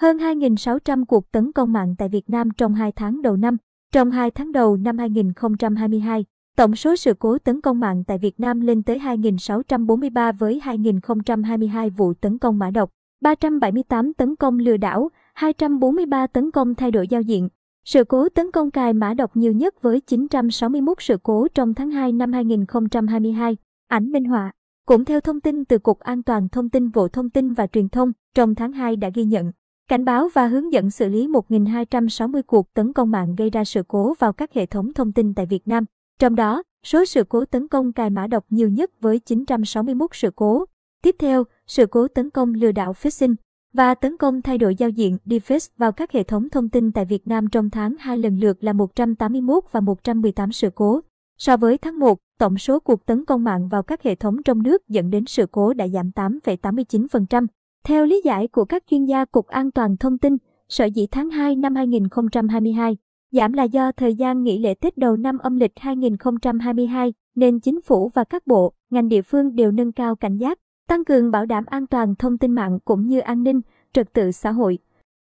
hơn 2.600 cuộc tấn công mạng tại Việt Nam trong 2 tháng đầu năm. Trong 2 tháng đầu năm 2022, tổng số sự cố tấn công mạng tại Việt Nam lên tới 2.643 với 2.022 vụ tấn công mã độc, 378 tấn công lừa đảo, 243 tấn công thay đổi giao diện. Sự cố tấn công cài mã độc nhiều nhất với 961 sự cố trong tháng 2 năm 2022. Ảnh minh họa cũng theo thông tin từ Cục An toàn Thông tin Bộ Thông tin và Truyền thông, trong tháng 2 đã ghi nhận, cảnh báo và hướng dẫn xử lý 1.260 cuộc tấn công mạng gây ra sự cố vào các hệ thống thông tin tại Việt Nam. Trong đó, số sự cố tấn công cài mã độc nhiều nhất với 961 sự cố. Tiếp theo, sự cố tấn công lừa đảo phishing và tấn công thay đổi giao diện deface vào các hệ thống thông tin tại Việt Nam trong tháng 2 lần lượt là 181 và 118 sự cố. So với tháng 1, tổng số cuộc tấn công mạng vào các hệ thống trong nước dẫn đến sự cố đã giảm 8,89%. Theo lý giải của các chuyên gia Cục An toàn Thông tin, sở dĩ tháng 2 năm 2022 giảm là do thời gian nghỉ lễ Tết đầu năm âm lịch 2022 nên chính phủ và các bộ, ngành địa phương đều nâng cao cảnh giác, tăng cường bảo đảm an toàn thông tin mạng cũng như an ninh, trật tự xã hội.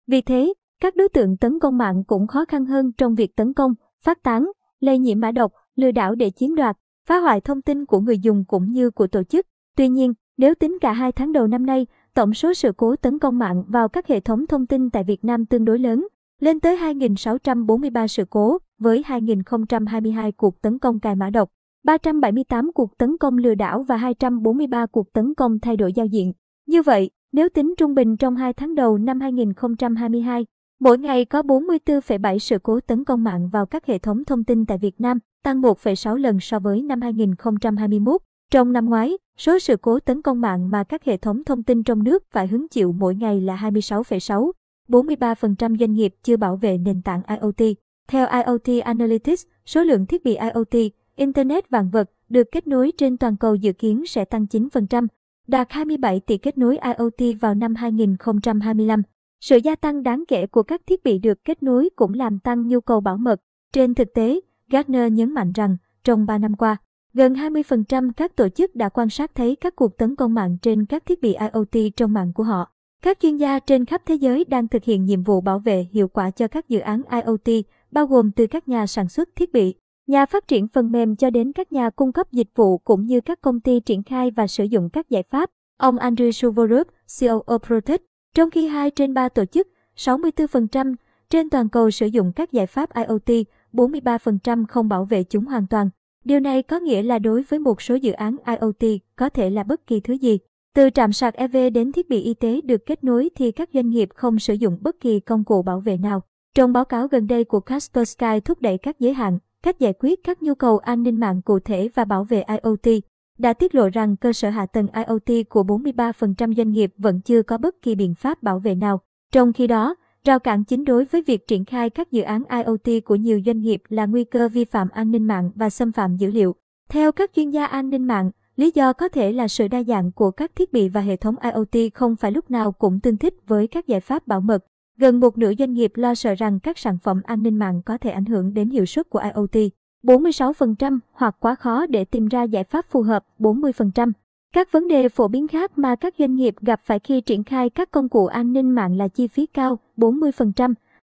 Vì thế, các đối tượng tấn công mạng cũng khó khăn hơn trong việc tấn công, phát tán, lây nhiễm mã độc, lừa đảo để chiếm đoạt, phá hoại thông tin của người dùng cũng như của tổ chức. Tuy nhiên, nếu tính cả hai tháng đầu năm nay, tổng số sự cố tấn công mạng vào các hệ thống thông tin tại Việt Nam tương đối lớn, lên tới 2.643 sự cố, với 2.022 cuộc tấn công cài mã độc, 378 cuộc tấn công lừa đảo và 243 cuộc tấn công thay đổi giao diện. Như vậy, nếu tính trung bình trong 2 tháng đầu năm 2022, mỗi ngày có 44,7 sự cố tấn công mạng vào các hệ thống thông tin tại Việt Nam, tăng 1,6 lần so với năm 2021. Trong năm ngoái, số sự cố tấn công mạng mà các hệ thống thông tin trong nước phải hứng chịu mỗi ngày là 26,6. 43% doanh nghiệp chưa bảo vệ nền tảng IoT. Theo IoT Analytics, số lượng thiết bị IoT, Internet vạn vật, được kết nối trên toàn cầu dự kiến sẽ tăng 9%, đạt 27 tỷ kết nối IoT vào năm 2025. Sự gia tăng đáng kể của các thiết bị được kết nối cũng làm tăng nhu cầu bảo mật. Trên thực tế, Gartner nhấn mạnh rằng, trong 3 năm qua, gần 20% các tổ chức đã quan sát thấy các cuộc tấn công mạng trên các thiết bị IoT trong mạng của họ. Các chuyên gia trên khắp thế giới đang thực hiện nhiệm vụ bảo vệ hiệu quả cho các dự án IoT, bao gồm từ các nhà sản xuất thiết bị, nhà phát triển phần mềm cho đến các nhà cung cấp dịch vụ cũng như các công ty triển khai và sử dụng các giải pháp. Ông Andrew Suvorov, CEO Protect, trong khi 2 trên 3 tổ chức, 64% trên toàn cầu sử dụng các giải pháp IoT, 43% không bảo vệ chúng hoàn toàn. Điều này có nghĩa là đối với một số dự án IoT, có thể là bất kỳ thứ gì. Từ trạm sạc EV đến thiết bị y tế được kết nối thì các doanh nghiệp không sử dụng bất kỳ công cụ bảo vệ nào. Trong báo cáo gần đây của Kaspersky thúc đẩy các giới hạn, cách giải quyết các nhu cầu an ninh mạng cụ thể và bảo vệ IoT, đã tiết lộ rằng cơ sở hạ tầng IoT của 43% doanh nghiệp vẫn chưa có bất kỳ biện pháp bảo vệ nào. Trong khi đó, rào cản chính đối với việc triển khai các dự án IoT của nhiều doanh nghiệp là nguy cơ vi phạm an ninh mạng và xâm phạm dữ liệu. Theo các chuyên gia an ninh mạng, lý do có thể là sự đa dạng của các thiết bị và hệ thống IoT không phải lúc nào cũng tương thích với các giải pháp bảo mật. Gần một nửa doanh nghiệp lo sợ rằng các sản phẩm an ninh mạng có thể ảnh hưởng đến hiệu suất của IoT. 46% hoặc quá khó để tìm ra giải pháp phù hợp 40%. Các vấn đề phổ biến khác mà các doanh nghiệp gặp phải khi triển khai các công cụ an ninh mạng là chi phí cao 40%,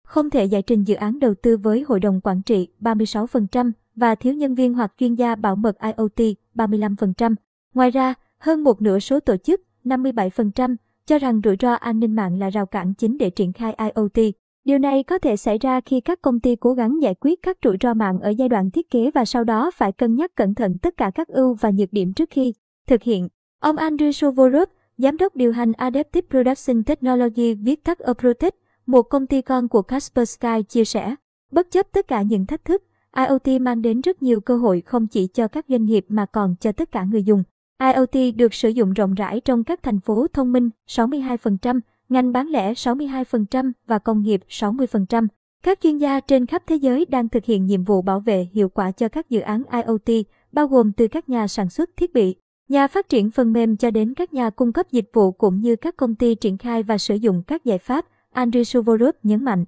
không thể giải trình dự án đầu tư với hội đồng quản trị 36% và thiếu nhân viên hoặc chuyên gia bảo mật IoT 35%. Ngoài ra, hơn một nửa số tổ chức 57% cho rằng rủi ro an ninh mạng là rào cản chính để triển khai IoT. Điều này có thể xảy ra khi các công ty cố gắng giải quyết các rủi ro mạng ở giai đoạn thiết kế và sau đó phải cân nhắc cẩn thận tất cả các ưu và nhược điểm trước khi thực hiện. Ông Andrew Sovorov, giám đốc điều hành Adaptive Production Technology viết tắt Aprotech, một công ty con của Kaspersky chia sẻ, bất chấp tất cả những thách thức, IoT mang đến rất nhiều cơ hội không chỉ cho các doanh nghiệp mà còn cho tất cả người dùng. IoT được sử dụng rộng rãi trong các thành phố thông minh 62%, ngành bán lẻ 62% và công nghiệp 60%. Các chuyên gia trên khắp thế giới đang thực hiện nhiệm vụ bảo vệ hiệu quả cho các dự án IoT, bao gồm từ các nhà sản xuất thiết bị, nhà phát triển phần mềm cho đến các nhà cung cấp dịch vụ cũng như các công ty triển khai và sử dụng các giải pháp, Andriy Suvorov nhấn mạnh.